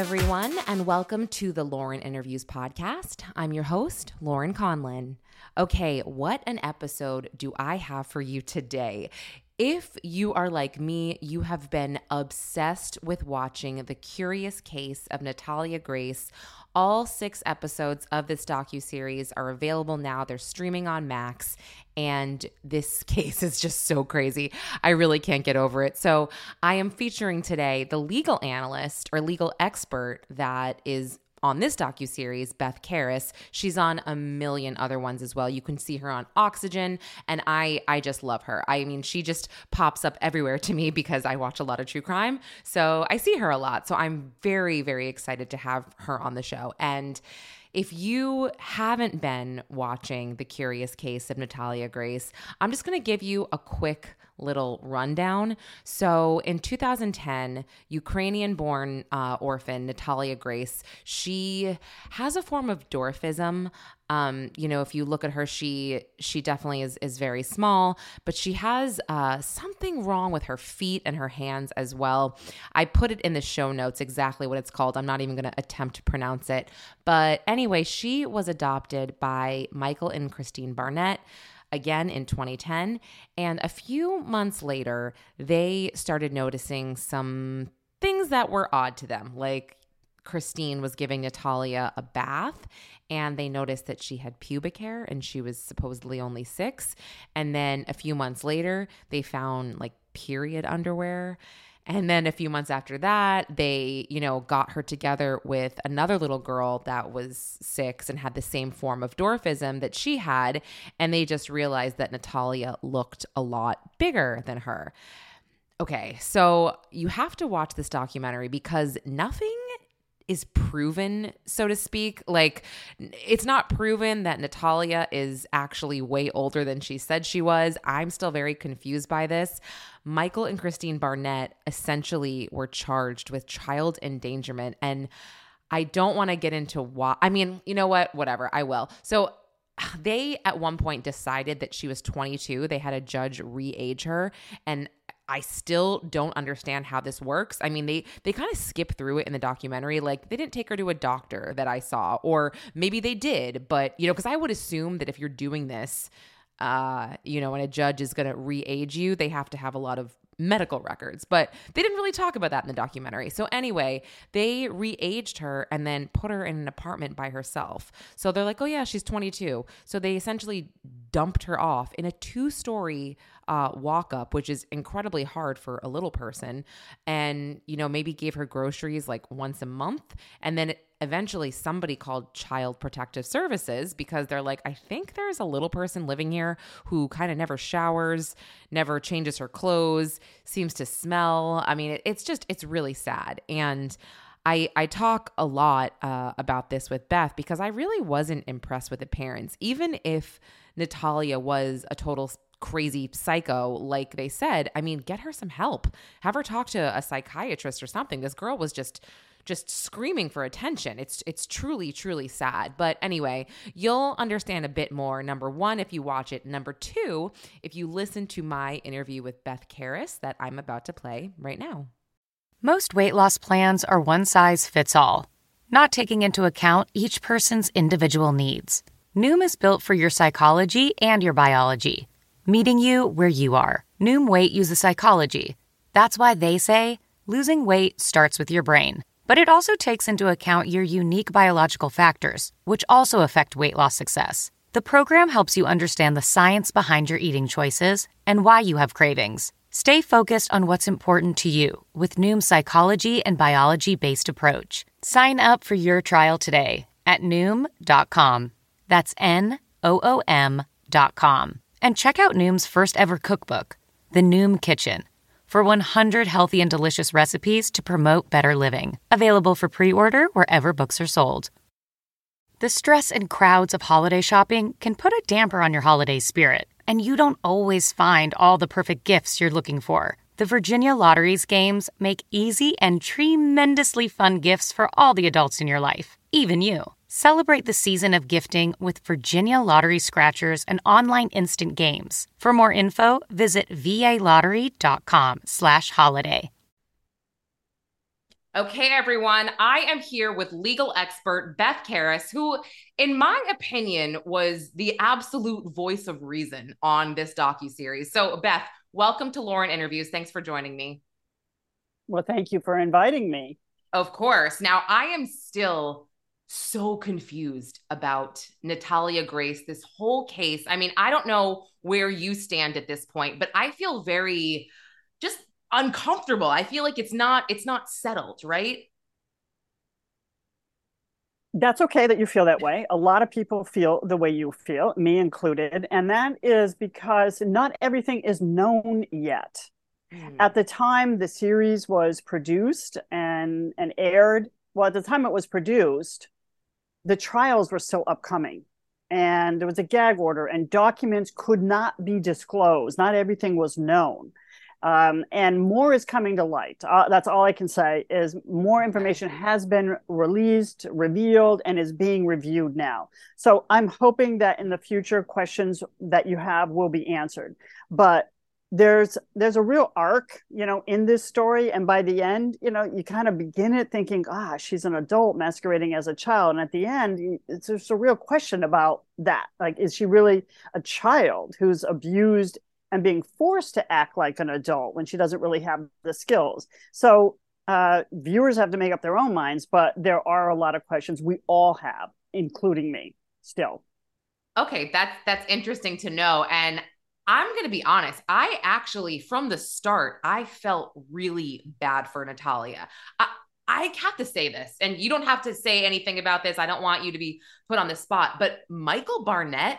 Everyone, and welcome to the Lauren Interviews podcast. I'm your host, Lauren Conlin. Okay, what an episode do I have for you today? If you are like me, you have been obsessed with watching The Curious Case of Natalia Grace all six episodes of this docu-series are available now. They're streaming on Max, and this case is just so crazy. I really can't get over it. So, I am featuring today the legal analyst or legal expert that is on this docu series, Beth Karas. She's on a million other ones as well. You can see her on Oxygen, and I I just love her. I mean, she just pops up everywhere to me because I watch a lot of true crime, so I see her a lot. So I'm very very excited to have her on the show and. If you haven't been watching The Curious Case of Natalia Grace, I'm just going to give you a quick little rundown. So in 2010, Ukrainian born uh, orphan Natalia Grace, she has a form of dwarfism. Um, you know, if you look at her, she she definitely is is very small, but she has uh, something wrong with her feet and her hands as well. I put it in the show notes exactly what it's called. I'm not even going to attempt to pronounce it, but anyway, she was adopted by Michael and Kristine Barnett again in 2010. And a few months later, they started noticing some things that were odd to them. Like Kristine was giving Natalia a bath and they noticed that she had pubic hair and she was supposedly only six. And then a few months later, they found like period underwear. And then a few months after that, they, you know, got her together with another little girl that was six and had the same form of dwarfism that she had. And they just realized that Natalia looked a lot bigger than her. Okay, so you have to watch this documentary because nothing is proven, so to speak. Like, it's not proven that Natalia is actually way older than she said she was. I'm still very confused by this. Michael and Kristine Barnett essentially were charged with child endangerment. And I don't want to get into why. I mean, you know what? Whatever. I will. So, they at one point decided that she was 22. They had a judge re-age her and I still don't understand how this works. I mean, they they kind of skip through it in the documentary. Like they didn't take her to a doctor that I saw, or maybe they did, but you know, because I would assume that if you're doing this, uh, you know, and a judge is going to re-age you, they have to have a lot of medical records. But they didn't really talk about that in the documentary. So anyway, they re-aged her and then put her in an apartment by herself. So they're like, oh yeah, she's 22. So they essentially dumped her off in a two-story uh, walk up, which is incredibly hard for a little person, and you know maybe gave her groceries like once a month, and then eventually somebody called Child Protective Services because they're like, I think there's a little person living here who kind of never showers, never changes her clothes, seems to smell. I mean, it, it's just, it's really sad. And I, I talk a lot uh, about this with Beth because I really wasn't impressed with the parents. Even if Natalia was a total crazy psycho like they said i mean get her some help. Have her talk to a psychiatrist or something. This girl was just just screaming for attention. It's it's truly truly sad. But anyway you'll understand a bit more number 1 if you watch it. Number 2 if you listen to my interview with Beth Karas that I'm about to play right now. Most weight loss plans are one size fits all not taking into account each person's individual needs. Noom is built for your psychology and your biology meeting you where you are. Noom Weight uses psychology. That's why they say losing weight starts with your brain. But it also takes into account your unique biological factors, which also affect weight loss success. The program helps you understand the science behind your eating choices and why you have cravings. Stay focused on what's important to you with Noom's psychology and biology based approach. Sign up for your trial today at Noom.com. That's N O O M dot com. And check out Noom's first ever cookbook, The Noom Kitchen, for 100 healthy and delicious recipes to promote better living. Available for pre order wherever books are sold. The stress and crowds of holiday shopping can put a damper on your holiday spirit, and you don't always find all the perfect gifts you're looking for. The Virginia Lottery's games make easy and tremendously fun gifts for all the adults in your life, even you. Celebrate the season of gifting with Virginia Lottery Scratchers and online instant games. For more info, visit valottery.com/holiday. Okay, everyone, I am here with legal expert Beth Karas, who, in my opinion, was the absolute voice of reason on this docu series. So, Beth, welcome to Lauren Interviews. Thanks for joining me. Well, thank you for inviting me. Of course. Now, I am still so confused about Natalia Grace, this whole case. I mean, I don't know where you stand at this point, but I feel very just uncomfortable. I feel like it's not it's not settled, right? That's okay that you feel that way. A lot of people feel the way you feel, me included, and that is because not everything is known yet. Mm. At the time the series was produced and and aired, well at the time it was produced, the trials were still upcoming and there was a gag order and documents could not be disclosed. Not everything was known. Um, and more is coming to light. Uh, that's all I can say is more information has been released, revealed, and is being reviewed now. So I'm hoping that in the future, questions that you have will be answered. But there's there's a real arc you know in this story. And by the end you know you kind of begin it thinking ah she's an adult masquerading as a child. And at the end it's there's a real question about that. Like is she really a child who's abused and being forced to act like an adult when she doesn't really have the skills? So uh, viewers have to make up their own minds but there are a lot of questions we all have including me still. Okay that's that's interesting to know. And I'm going to be honest. I actually, from the start, I felt really bad for Natalia. I, I have to say this, and you don't have to say anything about this. I don't want you to be put on the spot, but Michael Barnett,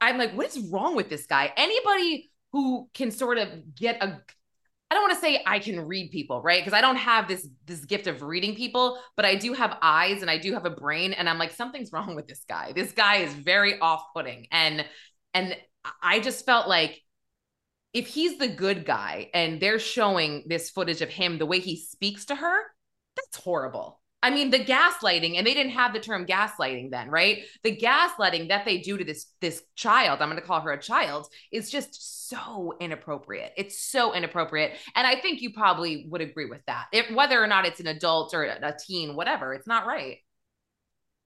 I'm like, what is wrong with this guy? Anybody who can sort of get a I don't want to say I can read people, right? Because I don't have this this gift of reading people, but I do have eyes and I do have a brain and I'm like something's wrong with this guy. This guy is very off-putting and and I just felt like if he's the good guy and they're showing this footage of him the way he speaks to her, that's horrible. I mean, the gaslighting, and they didn't have the term gaslighting then, right? The gaslighting that they do to this this child, I'm going to call her a child, is just so inappropriate. It's so inappropriate, and I think you probably would agree with that. Whether or not it's an adult or a teen, whatever, it's not right.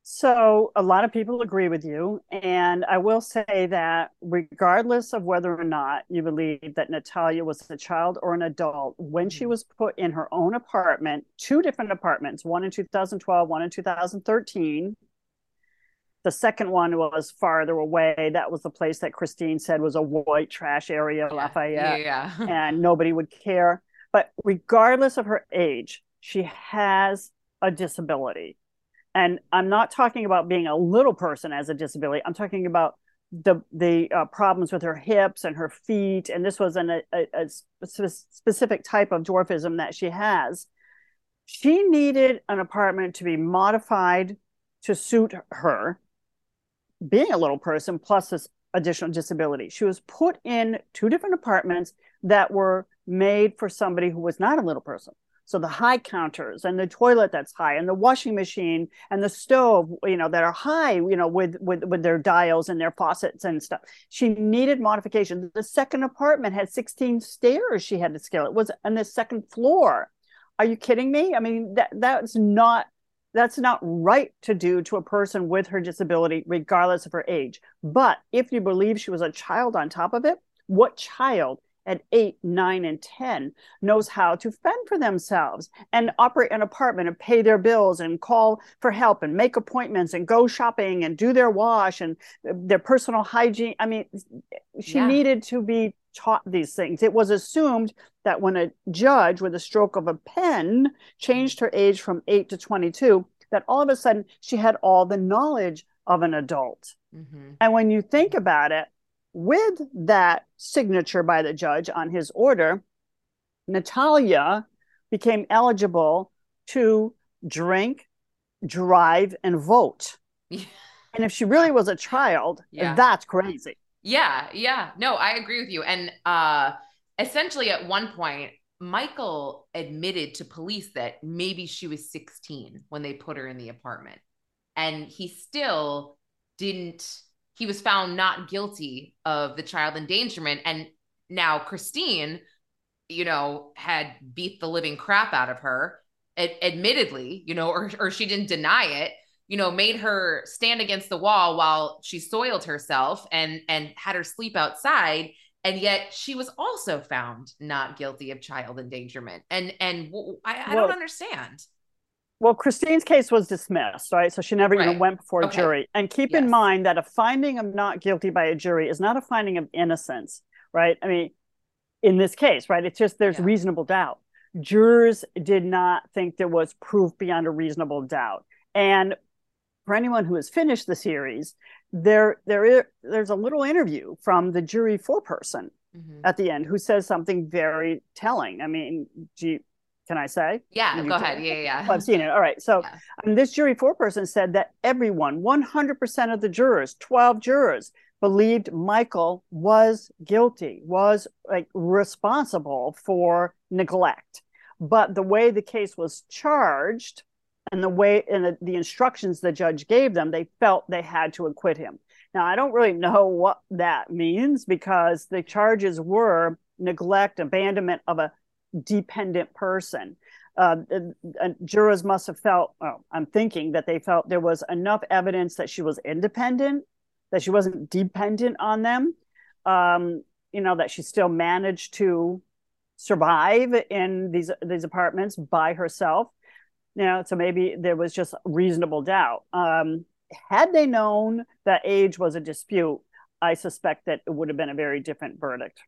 So, a lot of people agree with you. And I will say that, regardless of whether or not you believe that Natalia was a child or an adult, when she mm-hmm. was put in her own apartment, two different apartments, one in 2012, one in 2013, the second one was farther away. That was the place that Kristine said was a white trash area, yeah. Lafayette, yeah. and nobody would care. But regardless of her age, she has a disability and i'm not talking about being a little person as a disability. I'm talking about the the uh, problems with her hips and her feet. And this was an, a, a, a specific type of dwarfism that she has. She needed an apartment to be modified to suit her being a little person plus this additional disability. She was put in two different apartments that were made for somebody who was not a little person so the high counters and the toilet that's high and the washing machine and the stove, you know, that are high, you know, with with with their dials and their faucets and stuff. She needed modification. The second apartment had 16 stairs she had to scale. It was on the second floor. Are you kidding me? I mean, that that's not that's not right to do to a person with her disability, regardless of her age. But if you believe she was a child on top of it, what child at eight, nine, and 10 knows how to fend for themselves and operate an apartment and pay their bills and call for help and make appointments and go shopping and do their wash and their personal hygiene. I mean, she yeah. needed to be taught these things. It was assumed that when a judge with a stroke of a pen changed her age from eight to 22, that all of a sudden she had all the knowledge of an adult. Mm-hmm. And when you think about it, with that signature by the judge on his order, Natalia became eligible to drink, drive, and vote. and if she really was a child, yeah. that's crazy. Yeah, yeah. No, I agree with you. And uh essentially at one point, Michael admitted to police that maybe she was 16 when they put her in the apartment. And he still didn't he was found not guilty of the child endangerment. And now Kristine you know had beat the living crap out of her ad- admittedly you know or or she didn't deny it you know made her stand against the wall while she soiled herself and and had her sleep outside. And yet she was also found not guilty of child endangerment. And and I, I well, don't understand well, Kristine's case was dismissed, right? So she never right. even went before okay. jury. And keep yes. in mind that a finding of not guilty by a jury is not a finding of innocence, right? I mean, in this case, right? It's just there's yeah. reasonable doubt. Jurors did not think there was proof beyond a reasonable doubt. And for anyone who has finished the series, there there is there's a little interview from the jury foreperson mm-hmm. at the end who says something very telling. I mean, do you, can I say? Yeah, go ahead. Yeah, yeah. I've seen it. All right. So yeah. um, this jury foreperson said that everyone, 100% of the jurors, 12 jurors, believed Michael was guilty, was like responsible for neglect. But the way the case was charged and the way and the, the instructions the judge gave them, they felt they had to acquit him. Now, I don't really know what that means because the charges were neglect, abandonment of a dependent person. Uh, jurors must have felt, oh, I'm thinking that they felt there was enough evidence that she was independent, that she wasn't dependent on them, um, you know, that she still managed to survive in these these apartments by herself. You know, so maybe there was just reasonable doubt. Um, had they known that age was a dispute, I suspect that it would have been a very different verdict.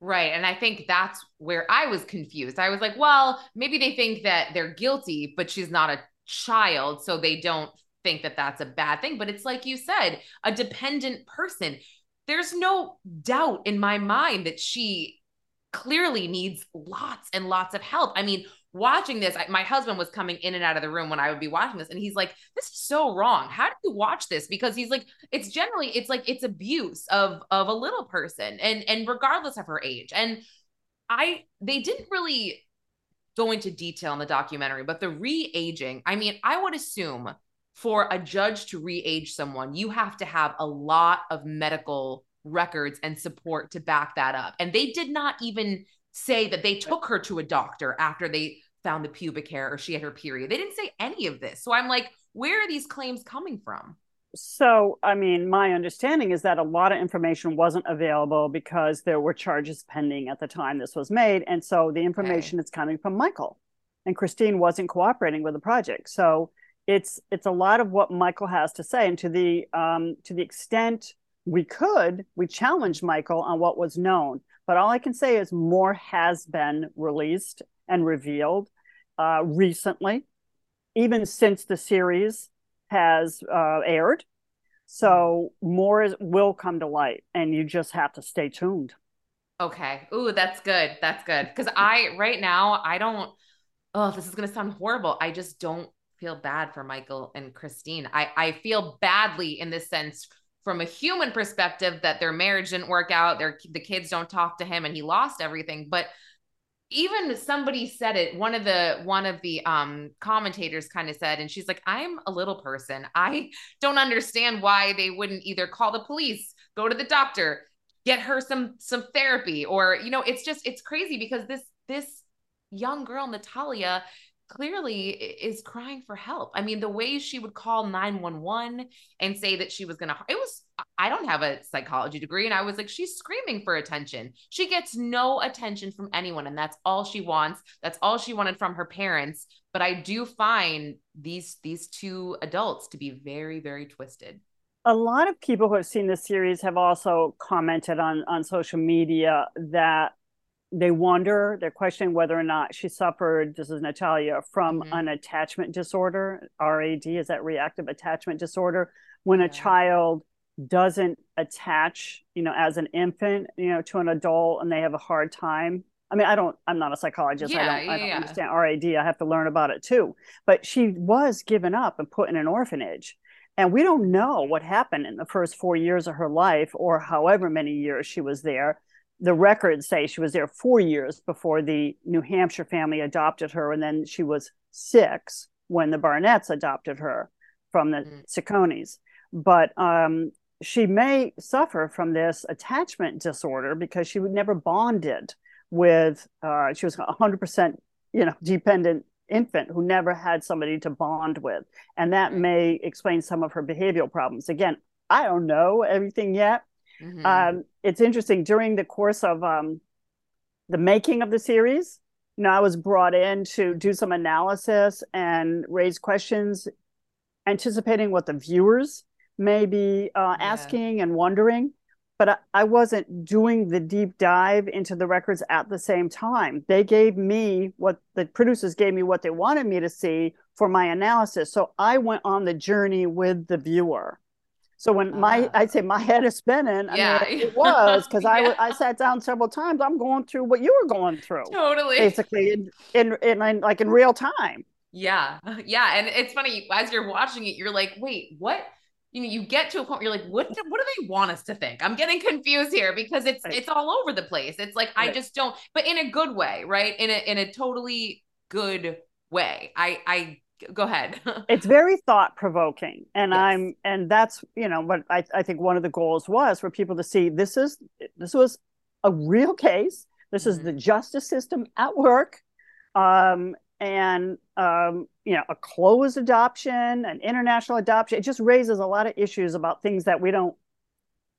Right. And I think that's where I was confused. I was like, well, maybe they think that they're guilty, but she's not a child. So they don't think that that's a bad thing. But it's like you said, a dependent person. There's no doubt in my mind that she clearly needs lots and lots of help. I mean, watching this, I, my husband was coming in and out of the room when I would be watching this, and he's like, "This is so wrong. How do you watch this?" Because he's like, it's generally it's like it's abuse of of a little person, and and regardless of her age. And I they didn't really go into detail in the documentary, but the re-aging. I mean, I would assume for a judge to re-age someone, you have to have a lot of medical records and support to back that up. And they did not even say that they took her to a doctor after they found the pubic hair or she had her period. They didn't say any of this. So I'm like, where are these claims coming from? So, I mean, my understanding is that a lot of information wasn't available because there were charges pending at the time this was made. And so the information okay. is coming from Michael. And Kristine wasn't cooperating with the project. So it's it's a lot of what Michael has to say. And to the um, to the extent we could, we challenged Michael on what was known. But all I can say is more has been released and revealed uh, recently, even since the series has uh, aired. So more is, will come to light, and you just have to stay tuned. Okay. Ooh, that's good. That's good. Because I right now I don't. Oh, this is gonna sound horrible. I just don't feel bad for Michael and Kristine. I I feel badly in this sense from a human perspective that their marriage didn't work out, their the kids don't talk to him, and he lost everything. But even somebody said it one of the one of the um commentators kind of said and she's like i'm a little person. I don't understand why they wouldn't either call the police go to the doctor get her some some therapy or you know it's just it's crazy because this this young girl natalia clearly is crying for help. I mean, the way she would call 911 and say that she was going to, it was, I don't have a psychology degree. And I was like, she's screaming for attention. She gets no attention from anyone. And that's all she wants. That's all she wanted from her parents. But I do find these, these two adults to be very, very twisted. A lot of people who have seen this series have also commented on, on social media that they wonder, they're questioning whether or not she suffered, this is Natalia, from mm-hmm. an attachment disorder, RAD, is that reactive attachment disorder, when Yeah. a child doesn't attach, you know, as an infant, you know, to an adult and they have a hard time. I mean, I don't, I'm not a psychologist. I Yeah, don't, I don't yeah. understand RAD. I have to learn about it too. But she was given up and put in an orphanage. And we don't know what happened in the first four years of her life or however many years she was there. The records say she was there four years before the New Hampshire family adopted her. And then she was six when the Barnetts adopted her from the Mm. But um, she may suffer from this attachment disorder because she would never bonded with, uh, she was 100%, you know, dependent infant who never had somebody to bond with. And that may explain some of her behavioral problems. Again, I don't know everything yet. Mhm. Um, it's interesting during the course of um, the making of the series. You know, I was brought in to do some analysis and raise questions, anticipating what the viewers may be uh, Yeah. asking and wondering. But I, I wasn't doing the deep dive into the records at the same time. They gave me what the producers gave me what they wanted me to see for my analysis. So I went on the journey with the viewer. So when my Ah. I'd say my head is spinning, I Yeah. mean it was because I Yeah. I sat down several times. I'm going through what you were going through, totally. basically in, in in in like in real time. Yeah. Yeah. And it's funny as you're watching it, you're like, wait, what? You know, you get to a point where you're like, what do, what do they want us to think? I'm getting confused here because it's Right. it's all over the place. It's like I just don't, but in a good way, right? In a in a totally good way. I I go ahead. It's very thought provoking, and Yes. I'm and that's you know what I I think one of the goals was for people to see this is this was a real case. This is Mhm. the justice system at work. Um, and um, you know, a closed adoption, an international adoption. It just raises a lot of issues about things that we don't.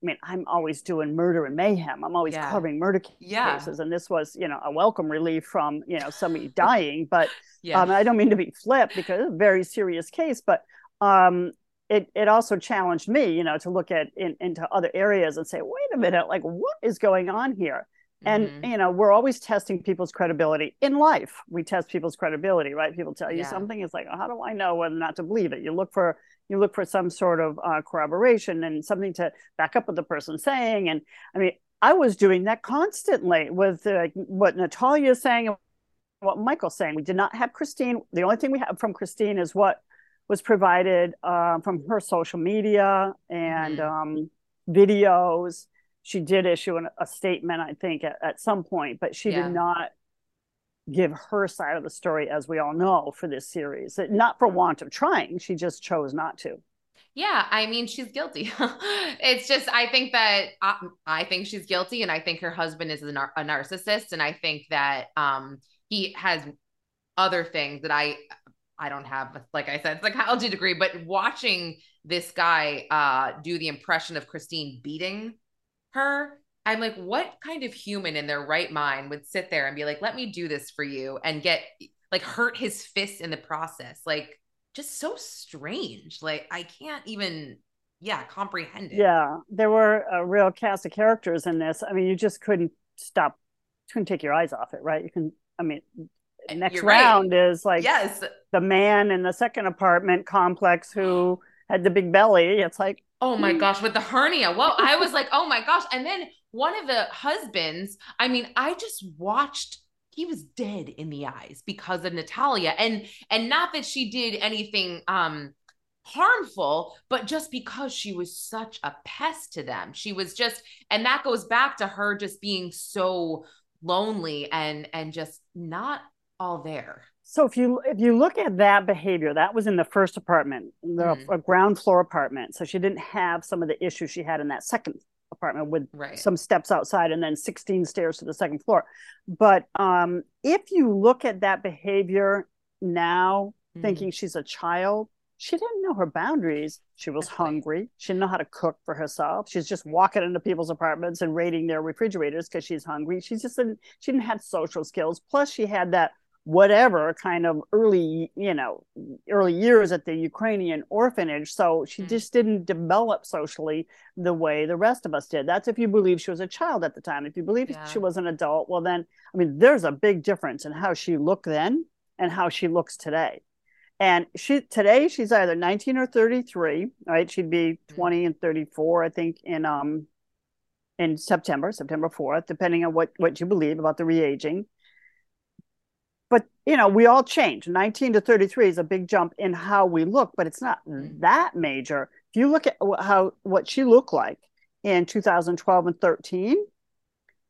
I mean, I'm always doing murder and mayhem. I'm always Yeah. covering murder Yeah. cases, and this was, you know, a welcome relief from, you know, somebody dying. But yeah. um, I don't mean to be flip because it's a very serious case, but um, it it also challenged me, you know, to look at in, into other areas and say, wait a minute, like what is going on here? And Mhm. you know, we're always testing people's credibility in life. We test people's credibility, right? People tell you Yeah. something, it's like, how do I know whether or not to believe it? You look for you look for some sort of uh, corroboration and something to back up what the person's saying. And I mean, I was doing that constantly with uh, what Natalia is saying and what Michael's saying. We did not have Kristine. The only thing we have from Kristine is what was provided uh, from her social media and Mhm. um, videos. She did issue an, a statement, I think, at, at some point, but she Yeah. did not give her side of the story, as we all know, for this series. Not for want of trying, she just chose not to. Yeah, I mean, she's guilty. it's just, I think that I, I think she's guilty, and I think her husband is a, nar- a narcissist, and I think that um he has other things that I I don't have, like I said, psychology degree, but watching this guy uh do the impression of Kristine beating her, I'm like, what kind of human in their right mind would sit there and be like, let me do this for you and get like hurt his fist in the process? Like, just so strange. Like I can't even, yeah, comprehend it. Yeah, there were a real cast of characters in this. I mean, you just couldn't stop, couldn't take your eyes off it, right? You can, I mean, eh, next You're right. round is like Yes. the man in the second apartment complex who had the big belly. It's like, Oh my gosh, with the hernia. Well, I was like, oh my gosh. And then one of the husbands, I mean, I just watched he was dead in the eyes because of Natalia. And and not that she did anything um harmful, but just because she was such a pest to them. She was just and that goes back to her just being so lonely and and just not all there. So if you if you look at that behavior, that was in the first apartment, the Mhm. a ground floor apartment. So she didn't have some of the issues she had in that second apartment with Right. some steps outside and then 16 stairs to the second floor. But um, if you look at that behavior now, Mhm. thinking she's a child, she didn't know her boundaries. She was Exactly. hungry. She didn't know how to cook for herself. She's just walking into people's apartments and raiding their refrigerators because she's hungry. She's just didn't, she didn't have social skills. Plus, she had that whatever kind of early, you know, early years at the Ukrainian orphanage. So she Mm. just didn't develop socially the way the rest of us did. That's if you believe she was a child at the time. If you believe Yeah. she was an adult, well, then, I mean, there's a big difference in how she looked then and how she looks today. And she today she's either 19 or 33, right? She'd be 20 and 34, I think, in um in September, September 4th, depending on what what you believe about the re-aging. But you know, we all change. 19 to 33 is a big jump in how we look, but it's not that major. If you look at how what she looked like in 2012 and 13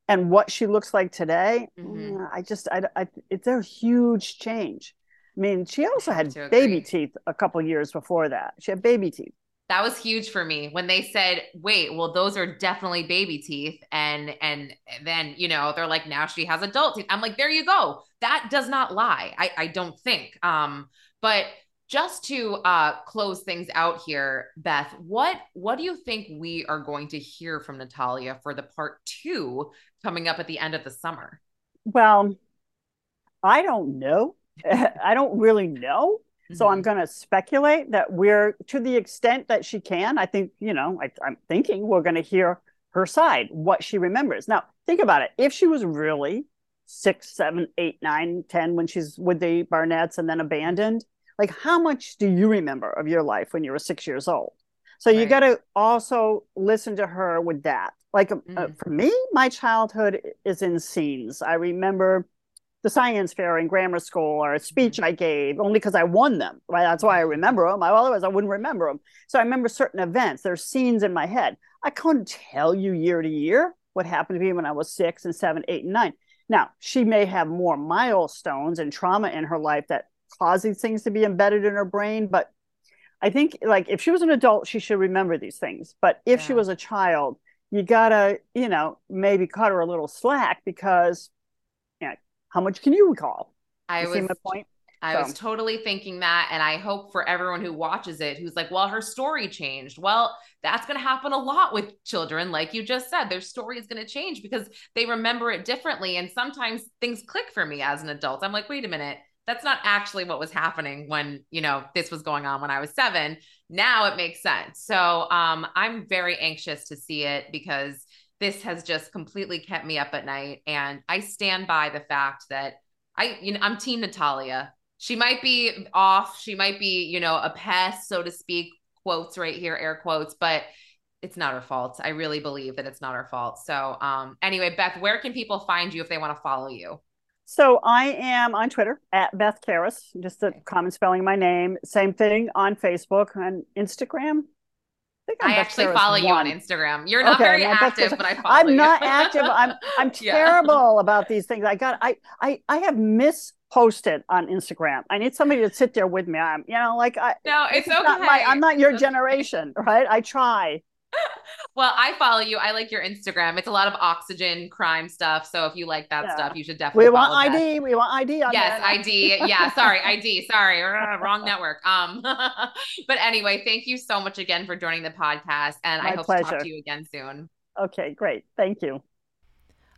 and what she looks like today, Mhm. mm, I just I, I it's a huge change. I mean, she also had baby teeth a couple years before that. She had baby teeth. That was huge for me when they said, "Wait, well, those are definitely baby teeth," and and then you know they're like, "Now she has adult teeth." I'm like, "There you go. That does not lie. I I don't think." Um, but just to uh close things out here, Beth, what what do you think we are going to hear from Natalia for the part two coming up at the end of the summer? Well, I don't know. I don't really know. So I'm Mhm. going to speculate that we're, to the extent that she can, I think, you know, I, I'm thinking we're going to hear her side, what she remembers. Now, think about it. If she was really six, seven, eight, nine, ten when she's with the Barnetts and then abandoned, like how much do you remember of your life when you were six years old? So you got to also listen to her with that. Like uh, Mhm. for me, my childhood is in scenes. I remember the science fair in grammar school or a speech mm-hmm. I gave only because I won them. Right? That's why I remember them. Otherwise, I wouldn't remember them. So I remember certain events. There's scenes in my head. I couldn't tell you year to year what happened to me when I was six and seven, eight, and nine. Now, she may have more milestones and trauma in her life that causes things to be embedded in her brain, but I think like if she was an adult, she should remember these things. But if she was a child, you gotta, you know, maybe cut her a little slack because, how much can you recall? I You was see my point? I was totally thinking that. And I hope for everyone who watches it who's like, well, her story changed. Well, that's going to happen a lot with children. Like you just said, their story is going to change because they remember it differently. And sometimes things click for me as an adult. I'm like, wait a minute. That's not actually what was happening when, you know, this was going on when I was seven. Now it makes sense. So um, I'm very anxious to see it because this has just completely kept me up at night. And I stand by the fact that I, you know, I'm team Natalia she might be off she might be you know a pest so to speak quotes right here air quotes but it's not her fault i really believe that it's not her fault so um anyway beth where can people find you if they want to follow you So I am on Twitter at Beth Karas, just a common spelling of my name. Same thing on Facebook and Instagram. I, i actually follow you on instagram you're not Okay, very yeah, active but i follow you. I'm you. not active. I'm I'm Yeah. terrible about these things. I got I I I have misposted on Instagram. I need somebody to sit there with me. I'm you know like I no it's okay not my, I'm not your It's okay. generation, right? I try. Well i follow you i like your instagram it's a lot of oxygen crime stuff so if you like that Yeah. stuff you should definitely We want follow Beth. ID. We want ID on yes there. id yeah sorry id sorry wrong network um but anyway thank you so much again for joining the podcast and i My hope to talk to you again soon Okay, great. Thank you.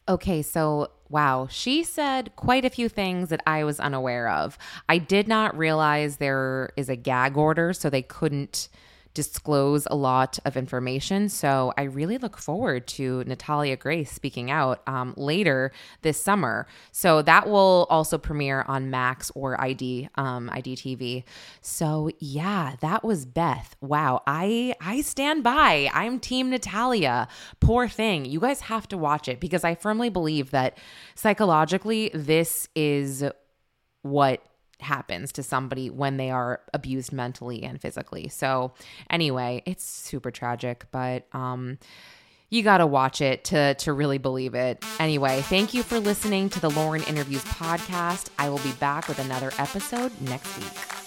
Okay, so wow, she said quite a few things that I was unaware of. I did not realize there is a gag order, so they couldn't disclose a lot of information. So I really look forward to Natalia Grace speaking out um, later this summer. So that will also premiere on Max or ID um, IDTV. So yeah, that was Beth. Wow, I I stand by. I'm Team Natalia. Poor thing. You guys have to watch it because I firmly believe that psychologically this is what happens to somebody when they are abused mentally and physically. So anyway, it's super tragic, but um you got to watch it to to really believe it. Anyway, thank you for listening to the Lauren Interviews podcast. I will be back with another episode next week.